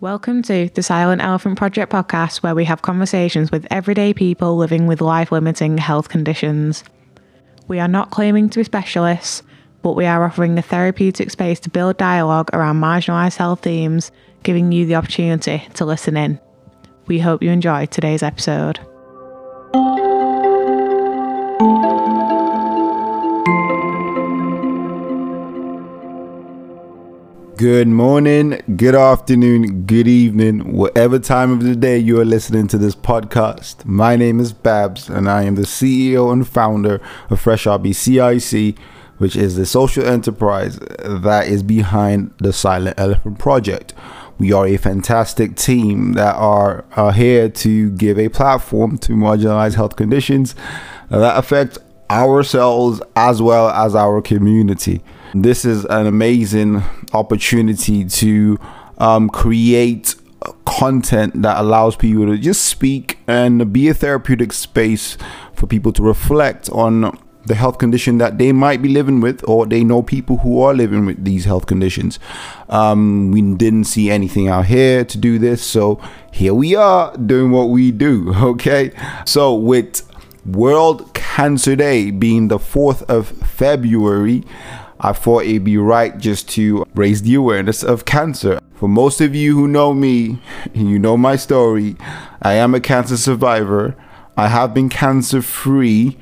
Welcome to the Silent Elephant Project podcast, where we have conversations with everyday people living with life limiting health conditions. We are not claiming to be specialists, but we are offering a therapeutic space to build dialogue around marginalised health themes, giving you the opportunity to listen in. We hope you enjoy today's episode. Good morning, good afternoon, good evening, whatever time of the day you are listening to this podcast. My name is Babs, and I am the CEO and founder of Fresh RB CIC, which is the social enterprise that is behind the Silent Elephant Project. We are a fantastic team that are, are here to give a platform to marginalized health conditions that affect ourselves as well as our community. This is an amazing opportunity to um, create content that allows people to just speak and be a therapeutic space for people to reflect on the health condition that they might be living with, or they know people who are living with these health conditions. Um, we didn't see anything out here to do this, so here we are doing what we do. Okay, so with World Cancer Day being the 4th of February, I thought it'd be right just to raise the awareness of cancer. For most of you who know me, you know my story. I am a cancer survivor. I have been cancer free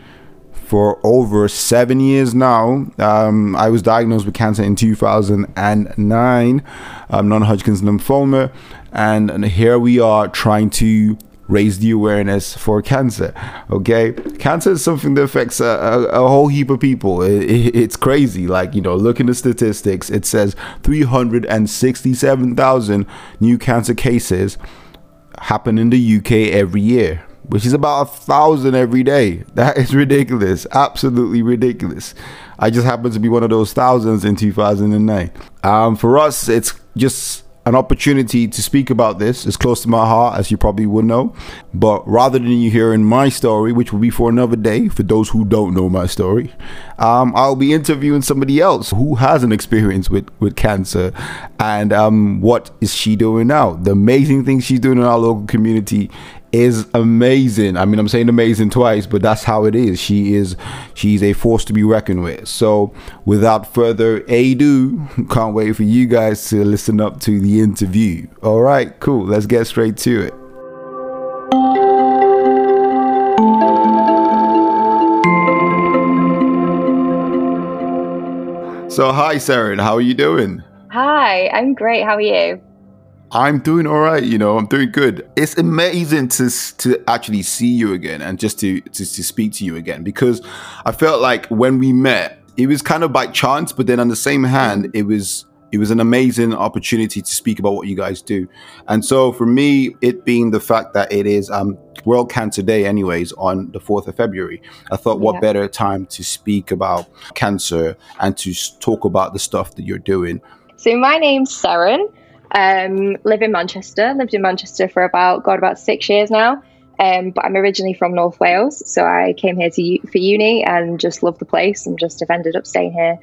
for over seven years now. Um, I was diagnosed with cancer in 2009, um, non Hodgkin's lymphoma, and, and here we are trying to raise the awareness for cancer. Okay, cancer is something that affects a, a, a whole heap of people. It, it, it's crazy. Like you know, look at the statistics. It says 367,000 new cancer cases happen in the UK every year. Which is about a thousand every day. That is ridiculous. Absolutely ridiculous. I just happened to be one of those thousands in 2009. Um, for us, it's just an opportunity to speak about this is close to my heart, as you probably would know. But rather than you hearing my story, which will be for another day, for those who don't know my story, um, I'll be interviewing somebody else who has an experience with, with cancer and um, what is she doing now. The amazing thing she's doing in our local community is amazing. I mean, I'm saying amazing twice, but that's how it is. She is she's a force to be reckoned with. So, without further ado, can't wait for you guys to listen up to the interview. All right, cool. Let's get straight to it. So, hi, Seren. How are you doing? Hi, I'm great. How are you? I'm doing all right, you know, I'm doing good. It's amazing to to actually see you again and just to, to to speak to you again because I felt like when we met, it was kind of by chance, but then on the same hand, it was it was an amazing opportunity to speak about what you guys do. And so for me, it being the fact that it is um, World Cancer Day, anyways, on the 4th of February, I thought what yeah. better time to speak about cancer and to talk about the stuff that you're doing. So my name's Seren. Um, live in Manchester. Lived in Manchester for about God about six years now. Um, but I'm originally from North Wales, so I came here to for uni and just love the place and just have ended up staying here.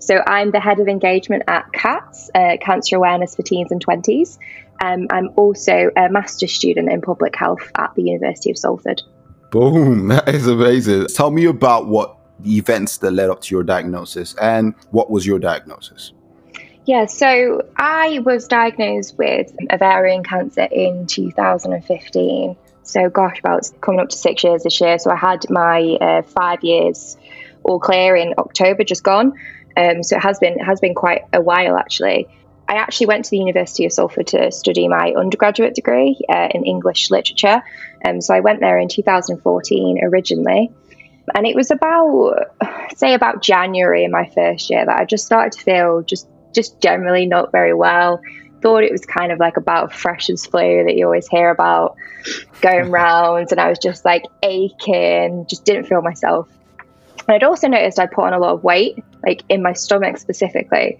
So I'm the head of engagement at CATS, uh, Cancer Awareness for Teens and Twenties. Um, I'm also a master's student in public health at the University of Salford. Boom, that is amazing. Tell me about what events that led up to your diagnosis and what was your diagnosis? Yeah, so I was diagnosed with ovarian cancer in 2015. So, gosh, about coming up to six years this year. So, I had my uh, five years all clear in October, just gone. Um, so, it has been has been quite a while actually. I actually went to the University of Salford to study my undergraduate degree uh, in English literature. Um, so, I went there in 2014 originally. And it was about, say, about January in my first year that I just started to feel just just generally not very well. Thought it was kind of like about freshers flu that you always hear about going rounds, and I was just like aching, just didn't feel myself. And I'd also noticed I put on a lot of weight, like in my stomach specifically.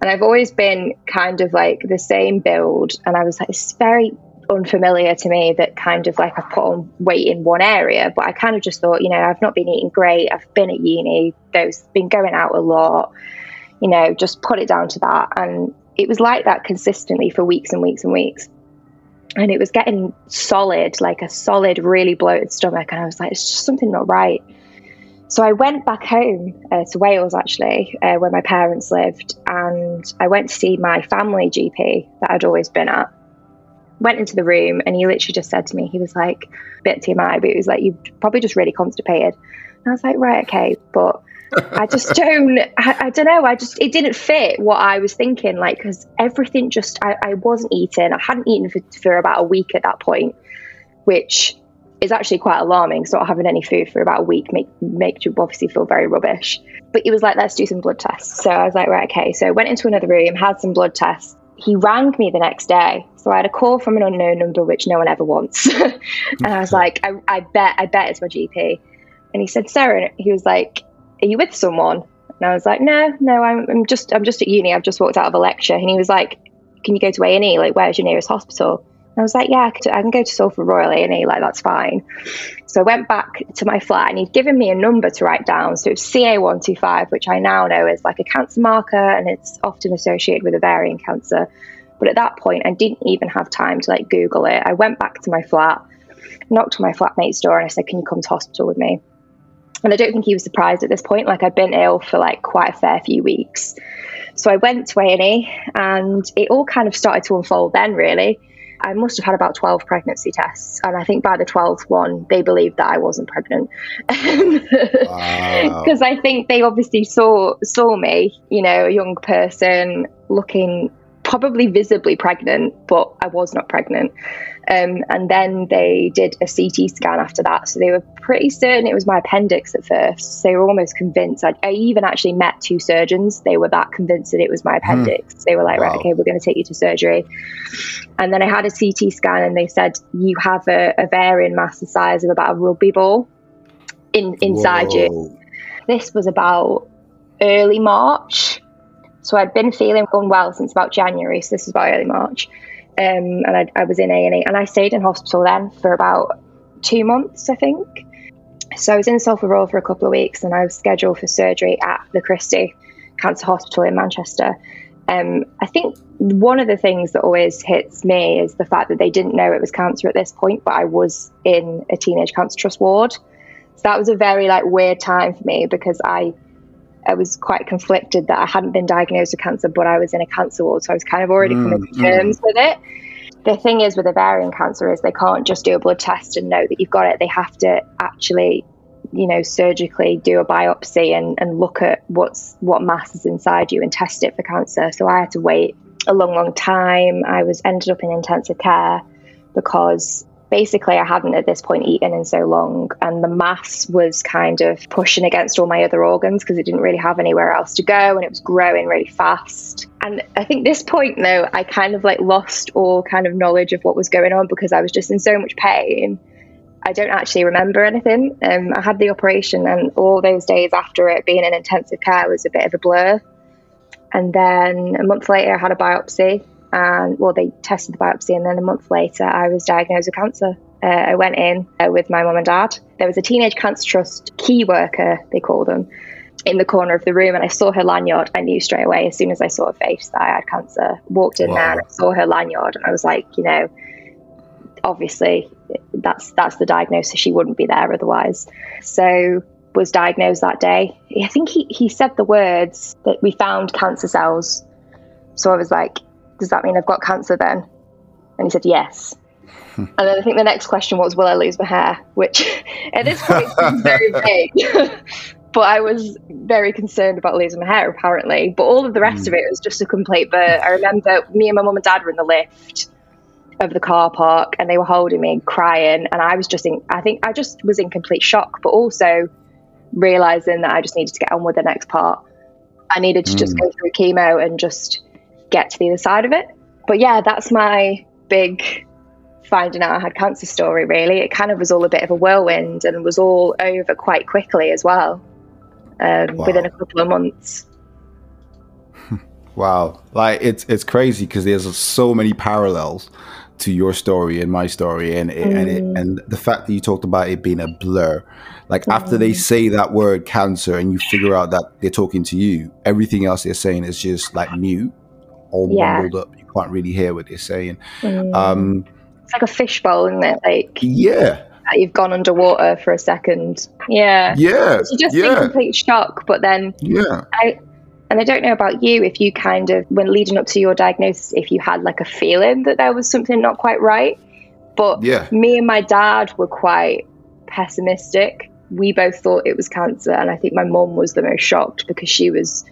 And I've always been kind of like the same build, and I was like, it's very unfamiliar to me that kind of like I've put on weight in one area, but I kind of just thought, you know, I've not been eating great. I've been at uni, those been going out a lot you know, just put it down to that. And it was like that consistently for weeks and weeks and weeks. And it was getting solid, like a solid, really bloated stomach. And I was like, it's just something not right. So I went back home uh, to Wales, actually, uh, where my parents lived, and I went to see my family GP that I'd always been at. Went into the room, and he literally just said to me, he was like, bit TMI, but he was like, you're probably just really constipated. And I was like, right, okay, but I just don't, I, I, don't know. I just, it didn't fit what I was thinking. Like, because everything just, I, I wasn't eating. I hadn't eaten for, for about a week at that point, which is actually quite alarming. So not having any food for about a week make, make you obviously feel very rubbish. But he was like, let's do some blood tests. So I was like, right, okay. So I went into another room, had some blood tests. He rang me the next day. So I had a call from an unknown number, which no one ever wants. and I was like, I, I bet, I bet it's my GP. And he said, Sarah, he was like, are you with someone? And I was like, no, no, I'm, I'm just, I'm just at uni. I've just walked out of a lecture. And he was like, can you go to A&E? Like, where's your nearest hospital? And I was like, yeah, I can go to Salford Royal A&E. Like, that's fine. So I went back to my flat and he'd given me a number to write down. So it was CA125, which I now know is like a cancer marker and it's often associated with ovarian cancer. But at that point, I didn't even have time to like Google it. I went back to my flat, knocked on my flatmate's door, and I said, Can you come to hospital with me? And I don't think he was surprised at this point. Like I'd been ill for like quite a fair few weeks. So I went to A&E and it all kind of started to unfold then really. I must have had about 12 pregnancy tests. And I think by the 12th one, they believed that I wasn't pregnant. Because wow. I think they obviously saw, saw me, you know, a young person looking probably visibly pregnant, but I was not pregnant. Um, and then they did a CT scan after that. So they were pretty certain it was my appendix at first. They were almost convinced. I, I even actually met two surgeons. They were that convinced that it was my hmm. appendix. Mm. They were like, wow. right, okay, we're going to take you to surgery. And then I had a CT scan and they said, you have a ovarian mass the size of about a rugby ball in, inside Whoa. you. This was about early March. So I'd been feeling unwell since about January. So this is about early March um, and I, I was in A and E, and I stayed in hospital then for about two months, I think. So I was in Salford Royal for a couple of weeks, and I was scheduled for surgery at the Christie Cancer Hospital in Manchester. Um, I think one of the things that always hits me is the fact that they didn't know it was cancer at this point, but I was in a teenage cancer trust ward. So that was a very like weird time for me because I I was quite conflicted that I hadn't been diagnosed with cancer, but I was in a cancer ward. So I was kind of already mm, coming to mm. terms mm. with it. The thing is with ovarian cancer is they can't just do a blood test and know that you've got it. They have to actually, you know, surgically do a biopsy and, and look at what's what mass is inside you and test it for cancer. So I had to wait a long, long time. I was ended up in intensive care because basically I hadn't at this point eaten in so long, and the mass was kind of pushing against all my other organs because it didn't really have anywhere else to go, and it was growing really fast. And I think this point though, I kind of like lost all kind of knowledge of what was going on because I was just in so much pain. I don't actually remember anything. Um, I had the operation, and all those days after it being in intensive care was a bit of a blur. And then a month later, I had a biopsy and well, they tested the biopsy, and then a month later, I was diagnosed with cancer. Uh, I went in uh, with my mum and dad. There was a Teenage Cancer Trust key worker, they call them, in the corner of the room, and I saw her lanyard. I knew straight away, as soon as I saw her face, that I had cancer. Walked in wow. there, and saw her lanyard, and I was like, you know, obviously, that's that's the diagnosis. She wouldn't be there otherwise. So was diagnosed that day. I think he, he said the words that we found cancer cells. So I was like, does that mean I've got cancer then? And he said, yes. and then I think the next question was, will I lose my hair? Which at this point is very vague. but I was very concerned about losing my hair, apparently. But all of the rest mm. of it was just a complete blur. I remember me and my mum and dad were in the lift of the car park and they were holding me crying. And I was just in, I think I just was in complete shock, but also realizing that I just needed to get on with the next part. I needed to mm. just go through chemo and just get to the other side of it. But yeah, that's my big finding out I had cancer story, really. It kind of was all a bit of a whirlwind and was all over quite quickly as well, um, wow. within a couple of months. wow. Like, it's, it's crazy because there's so many parallels to your story and my story and it, mm. and it, and the fact that you talked about it being a blur like mm. after they mm. say that word cancer and you figure out that they're talking to you everything else they're saying is just like mute all Yeah. bundled up. You can't really hear what they're saying. Mm. Um, it's like a fishbowl, isn't it? Like yeah, you've gone underwater for a second. Yeah. yeah, You just in complete shock, but then yeah. I and I don't know about you if you kind of when leading up to your diagnosis if you had like a feeling that there was something not quite right. But Yeah. me and my dad were quite pessimistic. We both thought it was cancer and I think my mum was the most shocked because she was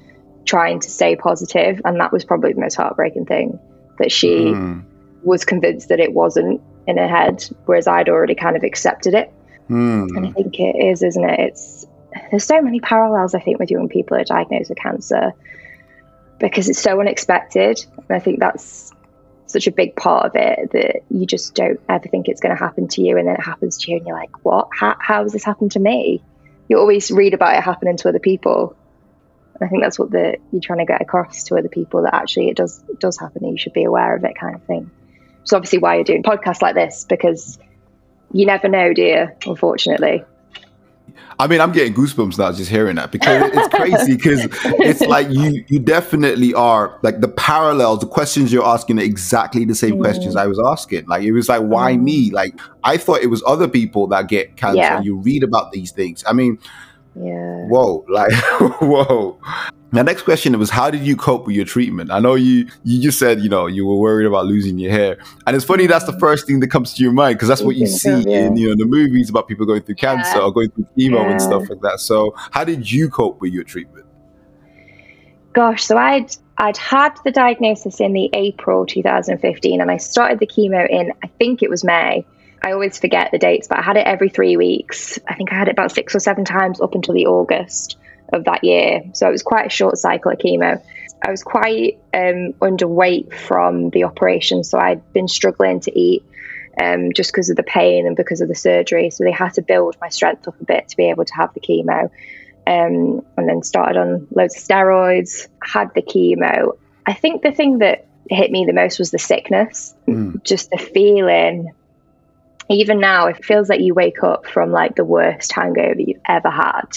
trying to stay positive and that was probably the most heartbreaking thing that she Mm, was convinced that it wasn't in her head whereas I'd already kind of accepted it. mm. And I think it is, isn't it? It's there's so many parallels I think with young people who are diagnosed with cancer because it's so unexpected. And I think that's such a big part of it that you just don't ever think it's going to happen to you, and then it happens to you, and you're like, "What? How, how has this happened to me?" You always read about it happening to other people. I think that's what the you're trying to get across to other people that actually it does it does happen, and you should be aware of it, kind of thing. So obviously, why you're doing podcasts like this because you never know, dear. Unfortunately. I mean, I'm getting goosebumps now just hearing that because it's crazy because it's like you you definitely are like the parallels, the questions you're asking are exactly the same Mm. questions I was asking. Like it was like, why Mm. me? Like I thought it was other people that get cancer. Yeah. You read about these things. I mean, Yeah. whoa, like whoa. My next question was, how did you cope with your treatment? I know you you just said you know you were worried about losing your hair, and it's funny that's the mm-hmm. first thing that comes to your mind because that's what you. See yeah. in you know the movies about people going through cancer Yeah. or going through chemo Yeah. and stuff like that. So, how did you cope with your treatment? Gosh, so I'd I'd had the diagnosis in the April 2015, and I started the chemo in I think it was May. I always forget the dates, but I had it every three weeks. I think I had it about six or seven times up until the August of that year. So it was quite a short cycle of chemo. I was quite um, underweight from the operation, so I'd been struggling to eat um, just because of the pain and because of the surgery. So they had to build my strength up a bit to be able to have the chemo. Um, and then started on loads of steroids, had the chemo. I think the thing that hit me the most was the sickness, Mm. just the feeling. Even now, it feels like you wake up from like the worst hangover you've ever had.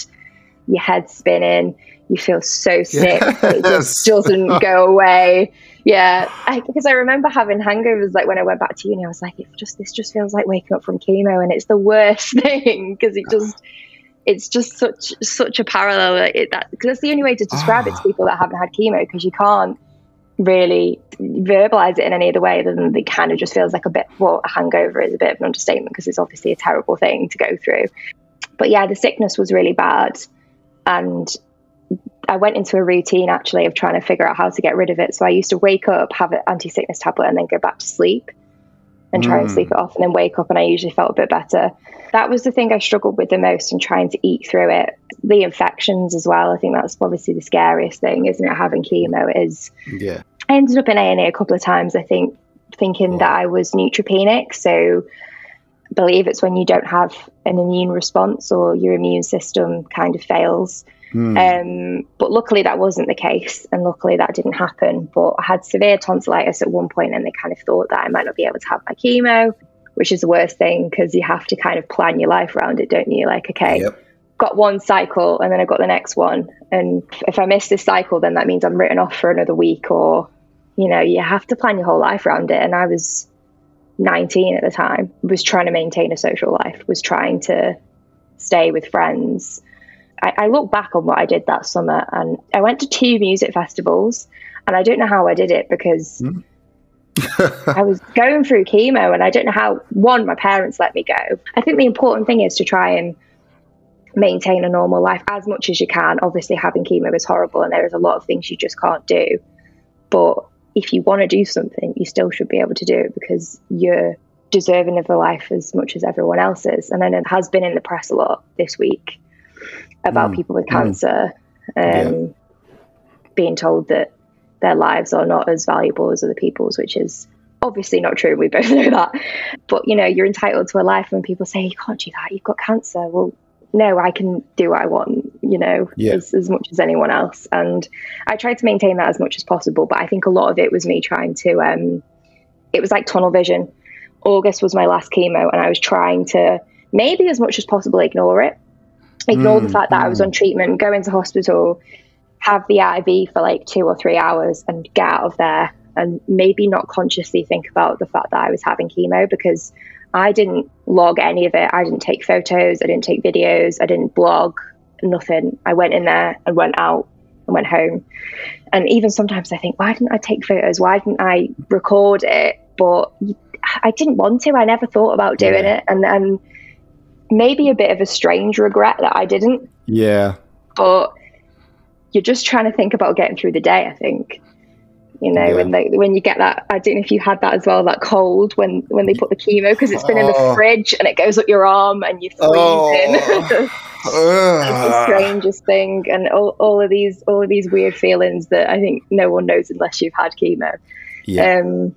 Your head's spinning, you feel so sick, it just doesn't go away. Yeah, because I remember having hangovers like when I went back to uni. I was like, it just this just feels like waking up from chemo, and it's the worst thing because it just it's just such such a parallel it, that because that's the only way to describe it to Ah. people that haven't had chemo because you can't really verbalize it in any other way other than it kind of just feels like a bit well a hangover is a bit of an understatement because it's obviously a terrible thing to go through but yeah the sickness was really bad and I went into a routine actually of trying to figure out how to get rid of it. So I used to wake up, have an anti sickness tablet, and then go back to sleep and try and Mm. sleep it off, and then wake up, and I usually felt a bit better. That was the thing I struggled with the most in trying to eat through it. The infections as well. I think that's obviously the scariest thing, isn't it? Having chemo is. Yeah. I ended up in A and E a couple of times. I think thinking that I was neutropenic, so I believe it's when you don't have an immune response or your immune system kind of fails. Mm. Um, but luckily that wasn't the case, and luckily that didn't happen. But I had severe tonsillitis at one point, and they kind of thought that I might not be able to have my chemo, which is the worst thing because you have to kind of plan your life around it, don't you? Like, okay, Yep. got one cycle, and then I got the next one, and if I miss this cycle, then that means I'm written off for another week, or you know, you have to plan your whole life around it. And I was 19 at the time, was trying to maintain a social life, was trying to stay with friends. I, I look back on what I did that summer and I went to two music festivals and I don't know how I did it because hmm. I was going through chemo and I don't know how one, my parents let me go. I think the important thing is to try and maintain a normal life as much as you can. Obviously having chemo is horrible and there is a lot of things you just can't do. But if you want to do something, you still should be able to do it because you're deserving of a life as much as everyone else is. And then it has been in the press a lot this week about Mm, people with mm. cancer um, Yeah. being told that their lives are not as valuable as other people's, which is obviously not true. We both know that. But you know, you're entitled to a life when people say you can't do that, you've got cancer. Well, no, I can do what I want, you know, Yeah. as, as much as anyone else. And I tried to maintain that as much as possible. But I think a lot of it was me trying to, um, it was like tunnel vision. August was my last chemo, and I was trying to maybe as much as possible ignore it. Ignore the Mm, fact that I was mm. on treatment, go into hospital, have the IV for like two or three hours and get out of there and maybe not consciously think about the fact that I was having chemo because I didn't log any of it. I didn't take photos, I didn't take videos, I didn't blog, nothing. I went in there and went out and went home. And even sometimes I think, why didn't I take photos? Why didn't I record it? But I didn't want to. I never thought about doing yeah. it. And then maybe a bit of a strange regret that I didn't. Yeah. But you're just trying to think about getting through the day, I think. You know, yeah. when they when you get that, I don't know if you had that as well, that cold when when they put the chemo because it's been oh. in the oh. fridge and it goes up your arm and you're freezing. Oh. it's the strangest thing, and all, all of these all of these weird feelings that I think no one knows unless you've had chemo. Yeah. Um,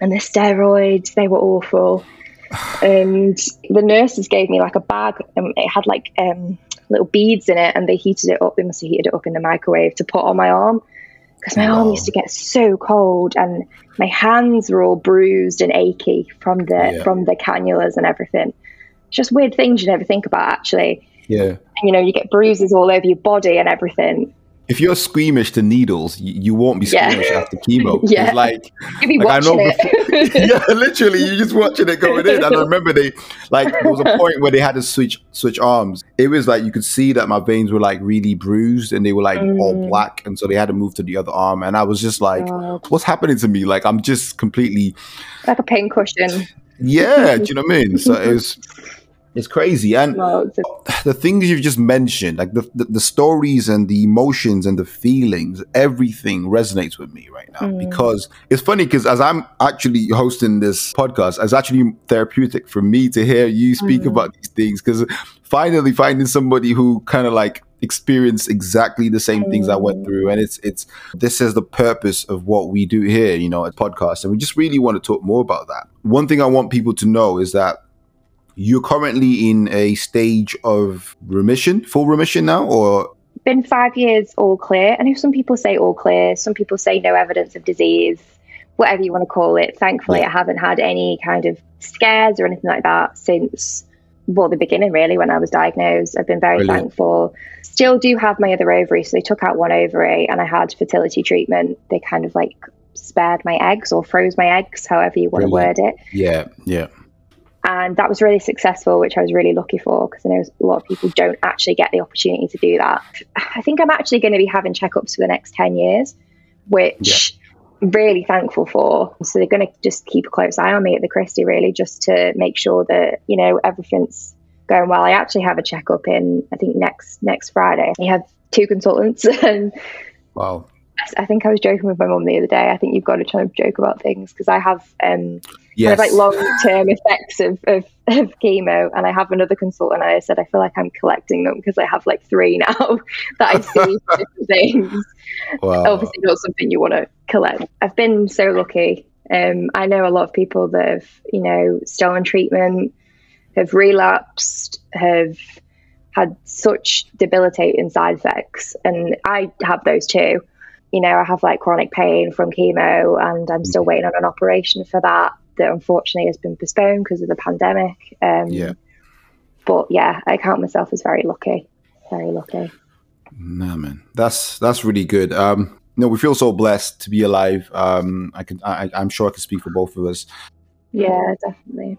and the steroids, they were awful. and the nurses gave me like a bag, and it had like um, little beads in it, and they heated it up. They must have heated it up in the microwave to put on my arm because my arm used to get so cold and my hands were all bruised and achy from the yeah. from the cannulas and everything. just weird things you never think about actually. Yeah. And, you know, you get bruises all over your body and everything if you're squeamish to needles, you, you won't be squeamish yeah. after chemo. yeah, like, like I know, before, yeah, literally, you're just watching it going in. And I remember they like there was a point where they had to switch switch arms. It was like you could see that my veins were like really bruised and they were like mm. all black, and so they had to move to the other arm. And I was just like, God. what's happening to me? Like I'm just completely like a pain cushion. Yeah, do you know what I mean? So it was it's crazy. And the things you've just mentioned, like the, the, the, stories and the emotions and the feelings, everything resonates with me right now. Mm. Because it's funny because as I'm actually hosting this podcast, it's actually therapeutic for me to hear you speak mm. about these things. Because finally finding somebody who kind of like experienced exactly the same things I went mm. through. And it's it's this is the purpose of what we do here, you know, at podcast. And we just really want to talk more about that. One thing I want people to know is that you're currently in a stage of remission, full remission now, or? Been five years all clear. I know some people say all clear, some people say no evidence of disease, whatever you want to call it. Thankfully, yeah. I haven't had any kind of scares or anything like that since, well, the beginning, really, when I was diagnosed. I've been very Brilliant. thankful. Still do have my other ovary, so they took out one ovary and I had fertility treatment. They kind of like spared my eggs or froze my eggs, however you want Brilliant. to word it. Yeah, yeah and that was really successful, which I was really lucky for because I know a lot of people don't actually get the opportunity to do that. I think I'm actually going to be having checkups for the next 10 years, which yeah. I'm really thankful for. So they're going to just keep a close eye on me at the Christie, really, just to make sure that, you know, everything's going well. I actually have a checkup in, I think, next next Friday. We have two consultants and wow I think I was joking with my mum the other day. I think you've got to try and joke about things because I have um, yes. kind of like long term effects of, of, of, chemo, and I have another consultant. And I said I feel like I'm collecting them because I have like three now that I see different things. Wow. Obviously, not something you want to collect. I've been so lucky. Um, I know a lot of people that have, you know, still on treatment, have relapsed, have had such debilitating side effects, and I have those too you know, I have like chronic pain from chemo and I'm still waiting on an operation for that that unfortunately has been postponed because of the pandemic. Um, yeah. But yeah, I count myself as very lucky. Very lucky. Nah, man, that's that's really good. Um, no, we feel so blessed to be alive. Um, I can, I, I'm sure I can speak for both of us. Yeah, definitely.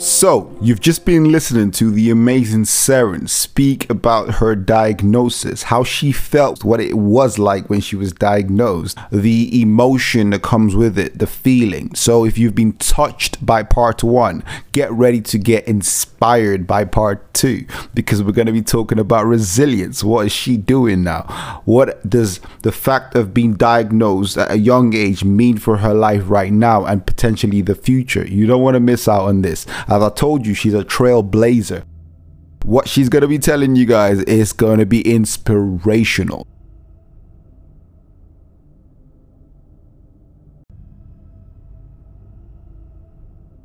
So, you've just been listening to the amazing Seren speak about her diagnosis, how she felt, what it was like when she was diagnosed, the emotion that comes with it, the feeling. So, if you've been touched by part one, get ready to get inspired by part two because we're going to be talking about resilience. What is she doing now? What does the fact of being diagnosed at a young age mean for her life right now and potentially the future? You don't want to miss out on this. As I told you, she's a trailblazer. What she's going to be telling you guys is going to be inspirational.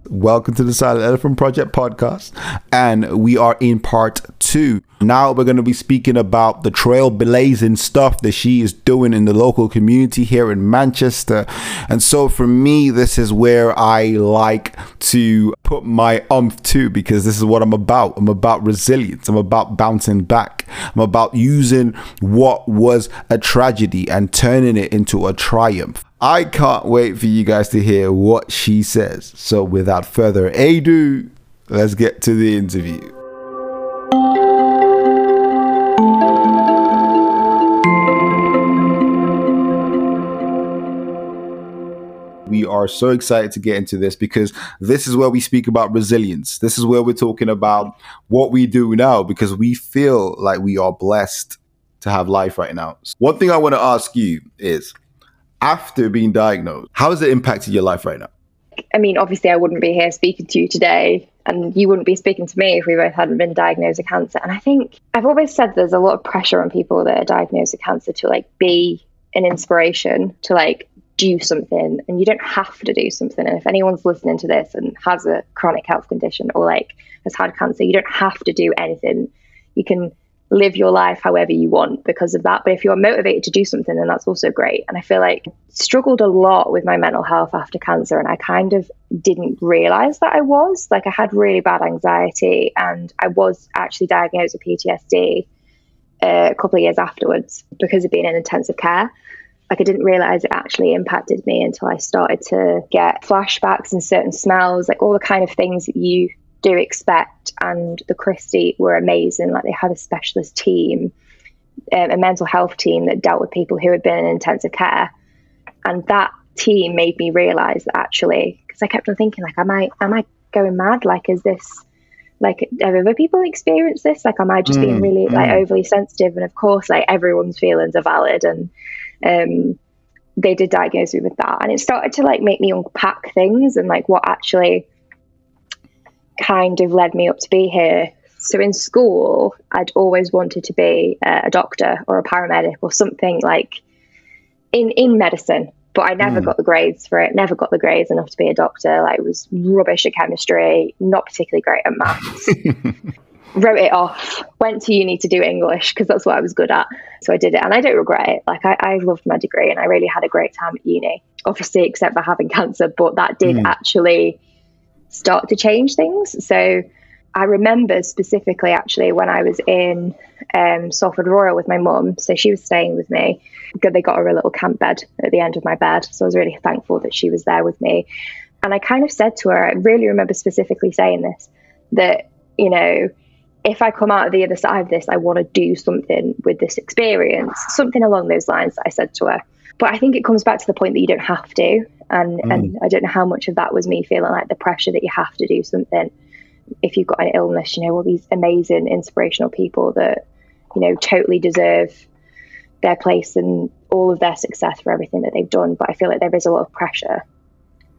Welcome to the Silent Elephant Project podcast. And we are in part two. Now we're going to be speaking about the trailblazing stuff that she is doing in the local community here in Manchester. And so for me, this is where I like to put my umph to because this is what I'm about. I'm about resilience. I'm about bouncing back. I'm about using what was a tragedy and turning it into a triumph. I can't wait for you guys to hear what she says. So, without further ado, let's get to the interview. We are so excited to get into this because this is where we speak about resilience. This is where we're talking about what we do now because we feel like we are blessed to have life right now. One thing I want to ask you is after being diagnosed, how has it impacted your life right now? I mean, obviously, I wouldn't be here speaking to you today, and you wouldn't be speaking to me if we both hadn't been diagnosed with cancer. And I think I've always said there's a lot of pressure on people that are diagnosed with cancer to like be an inspiration, to like do something, and you don't have to do something. And if anyone's listening to this and has a chronic health condition or like has had cancer, you don't have to do anything. You can live your life however you want because of that. But if you're motivated to do something, then that's also great. And I feel like struggled a lot with my mental health after cancer, and I kind of didn't realize that I was like I had really bad anxiety, and I was actually diagnosed with PTSD uh, a couple of years afterwards because of being in intensive care. Like I didn't realize it actually impacted me until I started to get flashbacks and certain smells, like all the kind of things that you do expect. And the Christie were amazing. Like they had a specialist team, um, a mental health team that dealt with people who had been in intensive care. And that team made me realize that actually, because I kept on thinking, like, am I, am I going mad? Like, is this, like, have other people experienced this? Like, am I just mm, being really, mm. like, overly sensitive? And of course, like, everyone's feelings are valid. And, um, they did diagnose me with that and it started to like make me unpack things and like what actually kind of led me up to be here. So in school, I'd always wanted to be a doctor or a paramedic or something like in in medicine, but I never mm. got the grades for it. Never got the grades enough to be a doctor. Like it was rubbish at chemistry, not particularly great at maths. Wrote it off. Went to uni to do English because that's what I was good at. So I did it, and I don't regret it. Like I, I loved my degree, and I really had a great time at uni. Obviously, except for having cancer, but that did mm. actually start to change things. So I remember specifically actually when I was in um, Salford Royal with my mum. So she was staying with me. They got her a little camp bed at the end of my bed. So I was really thankful that she was there with me. And I kind of said to her, I really remember specifically saying this, that, you know, if I come out of the other side of this, I want to do something with this experience, something along those lines, I said to her. But I think it comes back to the point that you don't have to and mm. and I don't know how much of that was me feeling like the pressure that you have to do something if you've got an illness. You know, all these amazing, inspirational people that you know totally deserve their place and all of their success for everything that they've done. But I feel like there is a lot of pressure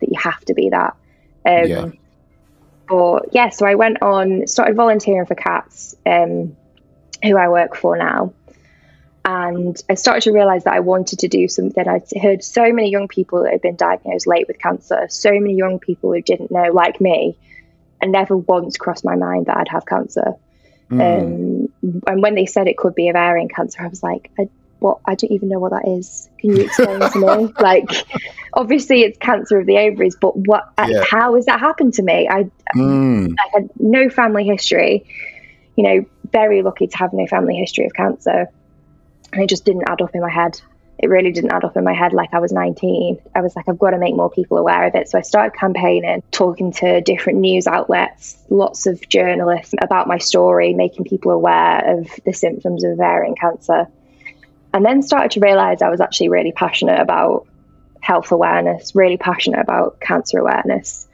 that you have to be that. Um, yeah. But yeah, so I went on, started volunteering for Cats, um, who I work for now. And I started to realize that I wanted to do something. I'd heard so many young people that had been diagnosed late with cancer, so many young people who didn't know, like me, and never once crossed my mind that I'd have cancer. Mm. Um, and when they said it could be ovarian cancer, I was like, I, what? I don't even know what that is. Can you explain to me? Like, obviously it's cancer of the ovaries, but what? Yeah. How has that happened to me? I, mm. I had no family history. You know, very lucky to have no family history of cancer and it just didn't add up in my head. It really didn't add up in my head like I was 19. I was like, I've got to make more people aware of it. So I started campaigning, talking to different news outlets, lots of journalists about my story, making people aware of the symptoms of ovarian cancer. And then started to realize I was actually really passionate about health awareness, really passionate about cancer awareness.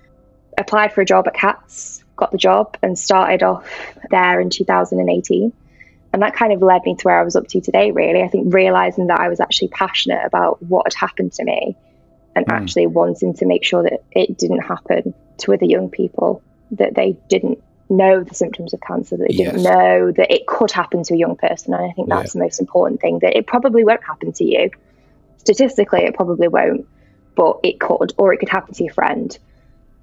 Applied for a job at CATS, got the job, and started off there in 2018 and that kind of led me to where I was up to today, really. I think realizing that I was actually passionate about what had happened to me and mm. actually wanting to make sure that it didn't happen to other young people, that they didn't know the symptoms of cancer, that they yes. didn't know that it could happen to a young person. And I think that's yeah. the most important thing that it probably won't happen to you. Statistically, it probably won't, but it could, or it could happen to your friend.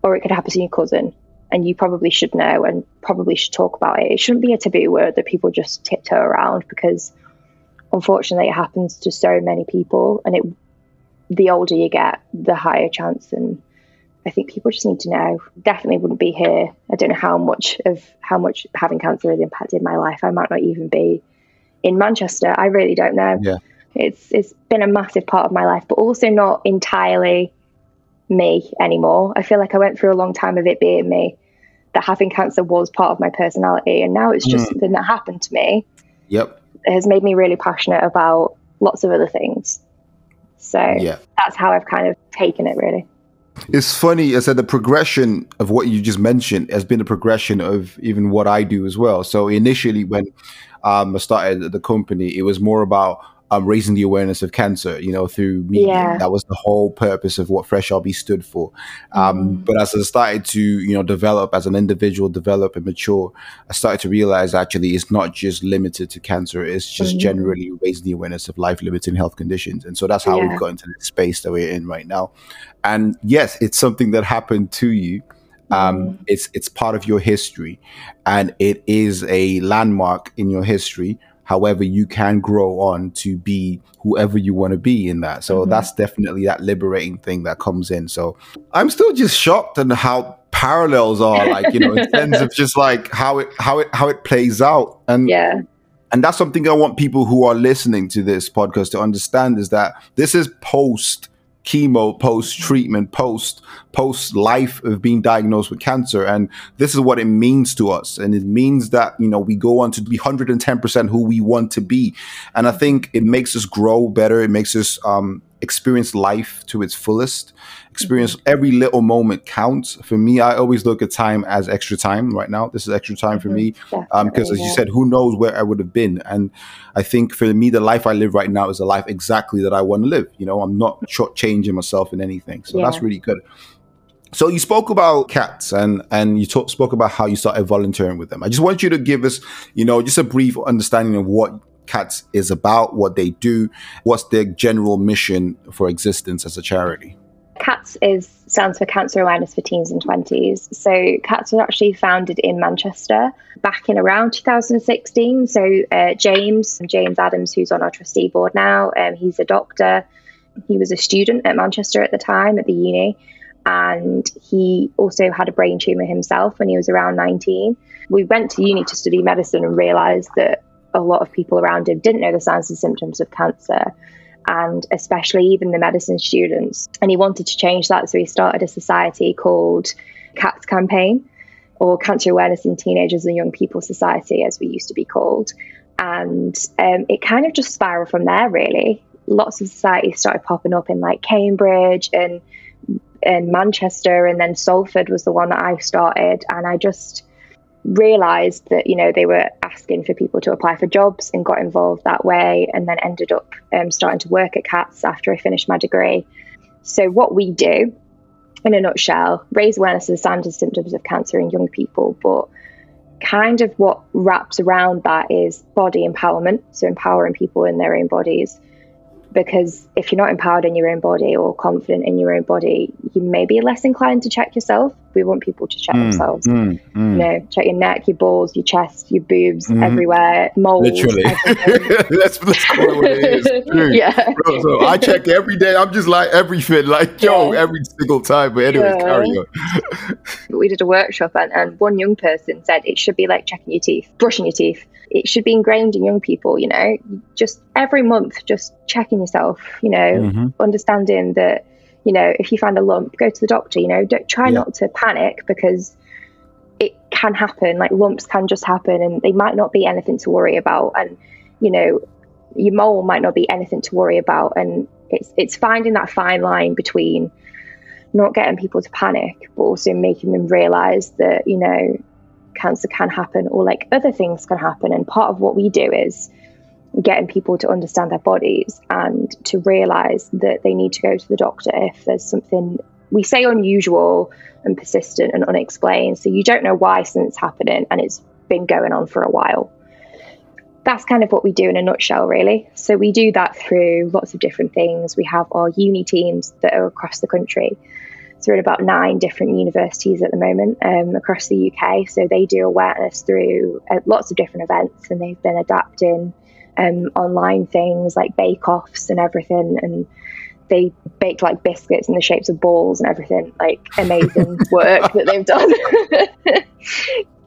or it could happen to your cousin. And you probably should know and probably should talk about it. It shouldn't be a taboo word that people just tiptoe around because unfortunately it happens to so many people and it the older you get, the higher chance and I think people just need to know. Definitely wouldn't be here. I don't know how much of how much having cancer has impacted my life. I might not even be in Manchester. I really don't know. Yeah. It's it's been a massive part of my life, but also not entirely me anymore. I feel like I went through a long time of it being me. That having cancer was part of my personality, and now it's just mm. something that happened to me. Yep. It has made me really passionate about lots of other things. So yeah. that's how I've kind of taken it, really. It's funny, I said the progression of what you just mentioned has been a progression of even what I do as well. So initially, when um, I started the company, it was more about um, raising the awareness of cancer, you know, through media. Yeah. That was the whole purpose of what Fresh RB stood for. Um, mm. But as I started to, you know, develop as an individual, develop and mature, I started to realize actually it's not just limited to cancer. It's just mm. generally raising the awareness of life-limiting health conditions. And so that's how yeah. we've got into the space that we're in right now. And yes, it's something that happened to you. Um, mm. It's it's part of your history, and it is a landmark in your history However, you can grow on to be whoever you want to be in that. So mm-hmm. that's definitely that liberating thing that comes in. So I'm still just shocked and how parallels are like, you know, in terms of just like how it how it how it plays out. And yeah. And that's something I want people who are listening to this podcast to understand is that this is post chemo, post treatment, post post life of being diagnosed with cancer, and this is what it means to us. And it means that you know we go on to be 110 percent who we want to be, and I think it makes us grow better. It makes us um, experience life to its fullest. Experience every little moment counts. For me i always look at time as extra time right now. This is extra time for me because mm-hmm. um, as you said who knows where i would have been? And i think for me the life i live right now is a life exactly that i want to live. You know i'm not changing myself in anything. So yeah. that's really good. So you spoke about cats and and you talk, spoke about how you started volunteering with them. I just want you to give us, you know, just a brief understanding of what cats is about, what they do, what's their general mission for existence as a charity. CATS is stands for Cancer Awareness for Teens and Twenties. So CATS was actually founded in Manchester back in around 2016. So uh, James James Adams, who's on our trustee board now, um, he's a doctor. He was a student at Manchester at the time at the uni, and he also had a brain tumor himself when he was around 19. We went to uni to study medicine and realised that a lot of people around him didn't know the signs and symptoms of cancer and especially even the medicine students. And he wanted to change that. So he started a society called CATS Campaign or Cancer Awareness in Teenagers and Young People Society, as we used to be called. And um, it kind of just spiraled from there, really. Lots of societies started popping up in like Cambridge and, and Manchester, and then Salford was the one that I started. And I just realized that you know they were asking for people to apply for jobs and got involved that way and then ended up um, starting to work at cats after i finished my degree. So what we do in a nutshell raise awareness of the signs and symptoms of cancer in young people but kind of what wraps around that is body empowerment so empowering people in their own bodies because if you're not empowered in your own body or confident in your own body, you may be less inclined to check yourself. We want people to check mm, themselves. Mm, mm. You know, check your neck, your balls, your chest, your boobs, mm-hmm. everywhere, moles. Literally, that's, that's what it is. yeah. Bro, so I check every day. I'm just like everything, like yo, yeah. every single time. But anyway, yeah. carry on. we did a workshop, and, and one young person said it should be like checking your teeth, brushing your teeth it should be ingrained in young people, you know, just every month, just checking yourself, you know, mm-hmm. understanding that, you know, if you find a lump, go to the doctor, you know, don't try yeah. not to panic because it can happen. Like lumps can just happen and they might not be anything to worry about. And, you know, your mole might not be anything to worry about. And it's, it's finding that fine line between not getting people to panic, but also making them realize that, you know, cancer can happen or like other things can happen. And part of what we do is getting people to understand their bodies and to realize that they need to go to the doctor if there's something we say unusual and persistent and unexplained. So you don't know why something's happening and it's been going on for a while. That's kind of what we do in a nutshell, really. So we do that through lots of different things. We have our uni teams that are across the country So we're in about nine different universities at the moment um, across the UK. So they do awareness through uh, lots of different events, and they've been adapting um, online things like bake-offs and everything, and they baked like biscuits in the shapes of balls and everything. Like amazing work that they've done.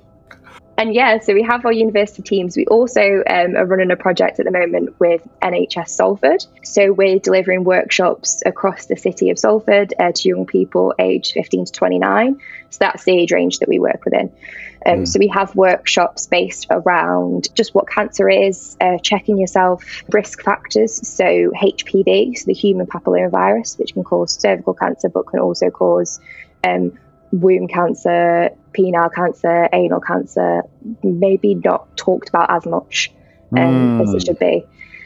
and yeah, so we have our university teams. We also um, are running a project at the moment with NHS Salford. So we're delivering workshops across the city of Salford uh, to young people aged 15 to 29. So that's the age range that we work within. Um, mm. So we have workshops based around just what cancer is, uh, checking yourself, risk factors. So HPV, so the human papillomavirus, which can cause cervical cancer, but can also cause um, womb cancer, penile cancer, anal cancer, maybe not talked about as much um, mm. as it should be.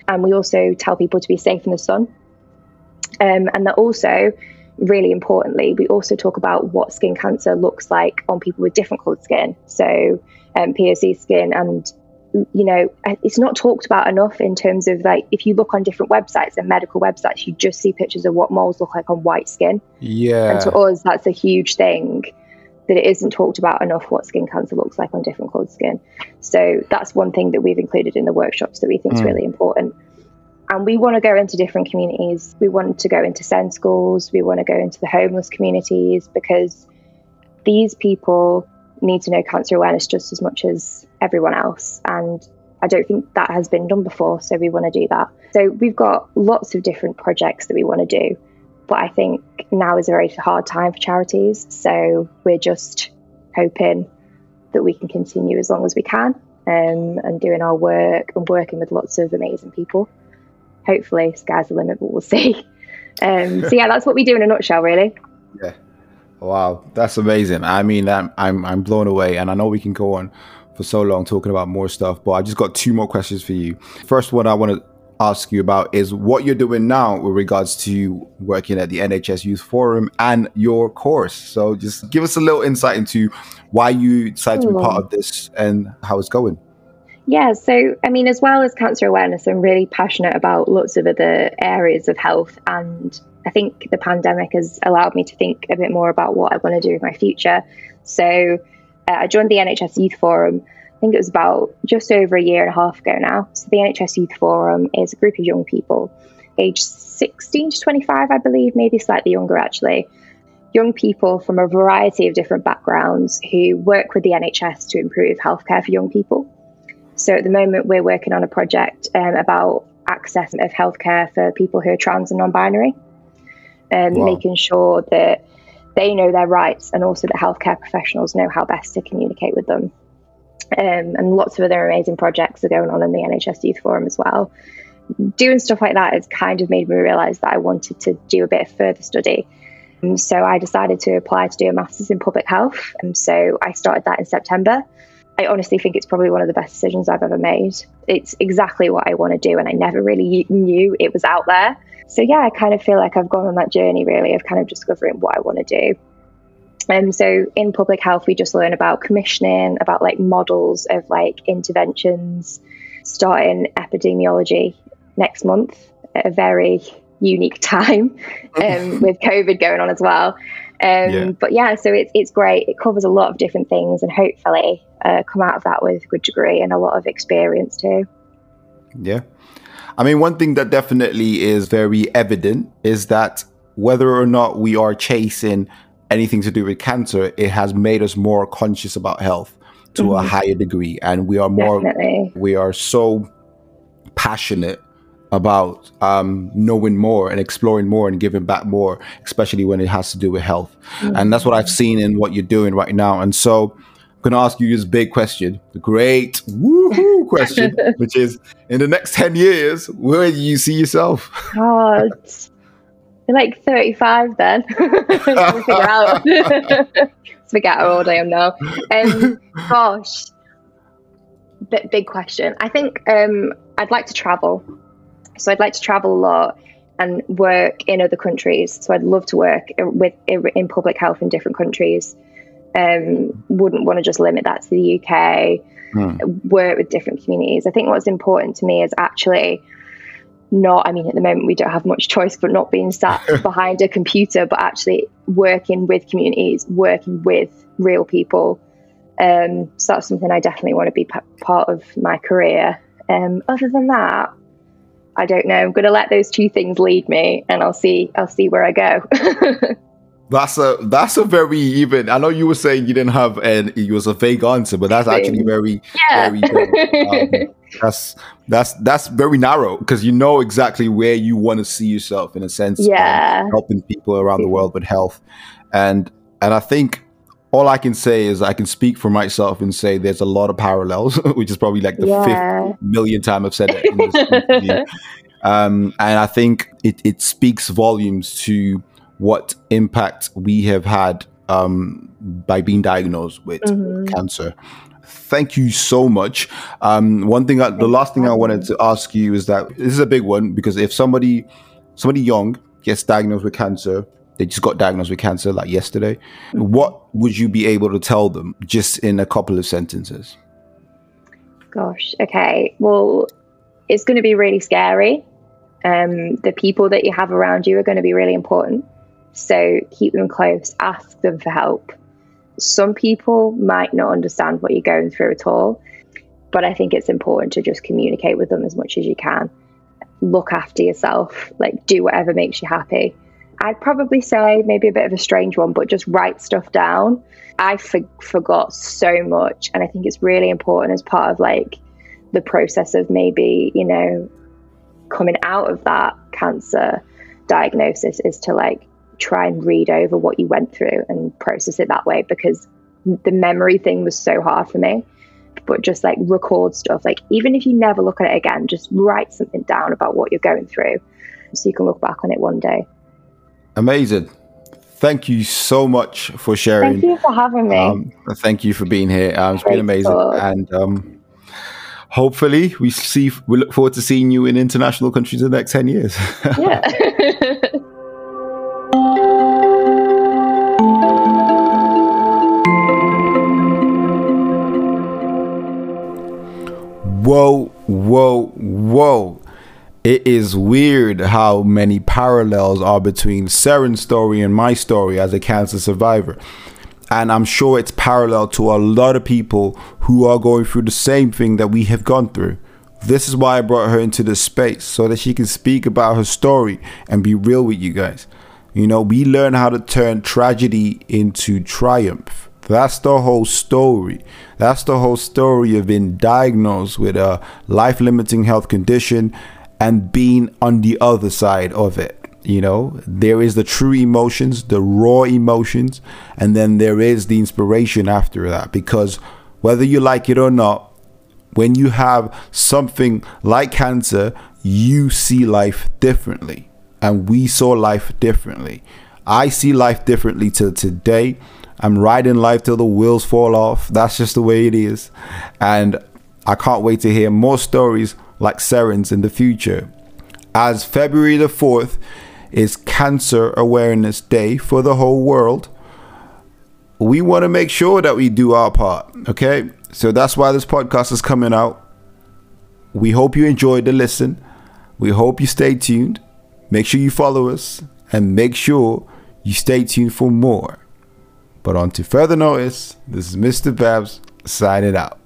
And we also tell people to be safe in the sun. Um, and that also, really importantly, we also talk about what skin cancer looks like on people with different coloured skin. So, um, POC skin and you know, it's not talked about enough in terms of like if you look on different websites and medical websites, you just see pictures of what moles look like on white skin. Yeah. And to us, that's a huge thing that it isn't talked about enough what skin cancer looks like on different coloured skin. So that's one thing that we've included in the workshops that we think is mm. really important. And we want to go into different communities. We want to go into SEND schools. We want to go into the homeless communities because these people need to know cancer awareness just as much as everyone else. And I don't think that has been done before. So we want to do that. So we've got lots of different projects that we want to do. But I think now is a very hard time for charities. So we're just hoping that we can continue as long as we can um, and doing our work and working with lots of amazing people. Hopefully, sky's the limit, but we'll see. Um, so yeah, that's what we do in a nutshell, really. Yeah. Wow, that's amazing. I mean, I'm, I'm I'm blown away, and I know we can go on for so long talking about more stuff, but I just got two more questions for you. First one I want to ask you about is what you're doing now with regards to working at the NHS Youth Forum and your course. So just give us a little insight into why you decided to be part of this and how it's going. Yeah, so I mean, as well as cancer awareness, I'm really passionate about lots of other areas of health and I think the pandemic has allowed me to think a bit more about what I want to do with my future. So uh, I joined the NHS Youth Forum. I think it was about just over a year and a half ago now. So the NHS Youth Forum is a group of young people, aged 16 to 25, I believe, maybe slightly younger actually. Young people from a variety of different backgrounds who work with the NHS to improve healthcare for young people. So at the moment, we're working on a project um, about access of healthcare for people who are trans and non binary um, wow. making sure that they know their rights and also that healthcare professionals know how best to communicate with them. Um, and lots of other amazing projects are going on in the NHS Youth Forum as well. Doing stuff like that has kind of made me realise that I wanted to do a bit of further study. Um, so I decided to apply to do a master's in public health. And so I started that in September. I honestly think it's probably one of the best decisions I've ever made. It's exactly what I want to do, and I never really knew it was out there. So, yeah, I kind of feel like I've gone on that journey really of kind of discovering what I want to do. And um, so in public health, we just learn about commissioning, about like models of like interventions, starting epidemiology next month at a very unique time um, with COVID going on as well. Um, yeah. But yeah, so it's it's great. It covers a lot of different things, and hopefully uh, come out of that with a good degree and a lot of experience too. Yeah, I mean, one thing that definitely is very evident is that whether or not we are chasing anything to do with cancer, it has made us more conscious about health to mm-hmm. a higher degree, and we are more definitely. we are so passionate about um, knowing more and exploring more and giving back more, especially when it has to do with health. Mm-hmm. And that's what I've seen in what you're doing right now. And so I'm going to ask you this big question, the great woohoo question, which is in the next 10 years, where do you see yourself? God. You're like 35 then. figure out. forget how old I am now. Um, gosh. Big, big question. I think um, I'd like to travel. So I'd like to travel a lot and work in other countries. So I'd love to work with in public health in different countries. Um, wouldn't want to just limit that to the UK. Hmm. Work with different communities. I think what's important to me is actually not, I mean, at the moment we don't have much choice, but not being sat behind a computer, but actually working with communities, working with real people. Um, so that's something I definitely want to be p- part of my career. Um, other than that, I don't know. I'm going to let those two things lead me, and I'll see. I'll see where I go. That's a that's a very even. I know you were saying you didn't have and it was a vague answer, but that's actually very yeah. very um, that's that's that's very narrow because you know exactly where you want to see yourself in a sense. Yeah, helping people around the world with health, and and I think all I can say is I can speak for myself and say there's a lot of parallels, which is probably like the yeah. fifth million time I've said it. Um, and I think it it speaks volumes to what impact we have had um, by being diagnosed with mm-hmm. cancer. Thank you so much. Um, one thing, I, the last thing I wanted to ask you is that this is a big one because if somebody, somebody young gets diagnosed with cancer, they just got diagnosed with cancer like yesterday. What would you be able to tell them just in a couple of sentences? Gosh, okay. Well, it's going to be really scary. Um, the people that you have around you are going to be really important. So keep them close, ask them for help. Some people might not understand what you're going through at all, but I think it's important to just communicate with them as much as you can. Look after yourself, like do whatever makes you happy. I'd probably say maybe a bit of a strange one, but just write stuff down. I for- forgot so much, and I think it's really important as part of like the process of maybe, you know, coming out of that cancer diagnosis is to like try and read over what you went through and process it that way because the memory thing was so hard for me. But just like record stuff, like even if you never look at it again, just write something down about what you're going through so you can look back on it one day. Amazing. Thank you so much for sharing. Thank you for having me. Um, thank you for being here. Um, it's Great been amazing. Talk. And um, hopefully we see we look forward to seeing you in international countries in the next 10 years. yeah. whoa, whoa, whoa. It is weird how many parallels are between Seren's story and my story as a cancer survivor. And I'm sure it's parallel to a lot of people who are going through the same thing that we have gone through. This is why I brought her into this space so that she can speak about her story and be real with you guys. You know, we learn how to turn tragedy into triumph. That's the whole story. That's the whole story of being diagnosed with a life limiting health condition and being on the other side of it. You know, there is the true emotions, the raw emotions, and then there is the inspiration after that. Because whether you like it or not, when you have something like cancer, you see life differently. And we saw life differently. I see life differently till today. I'm riding life till the wheels fall off. That's just the way it is. And I can't wait to hear more stories like Seren's in the future. As February the 4th is Cancer Awareness Day for the whole world, we want to make sure that we do our part. Okay. So that's why this podcast is coming out. We hope you enjoyed the listen. We hope you stay tuned. Make sure you follow us and make sure you stay tuned for more. But on to further notice, this is Mr. Babs signing out.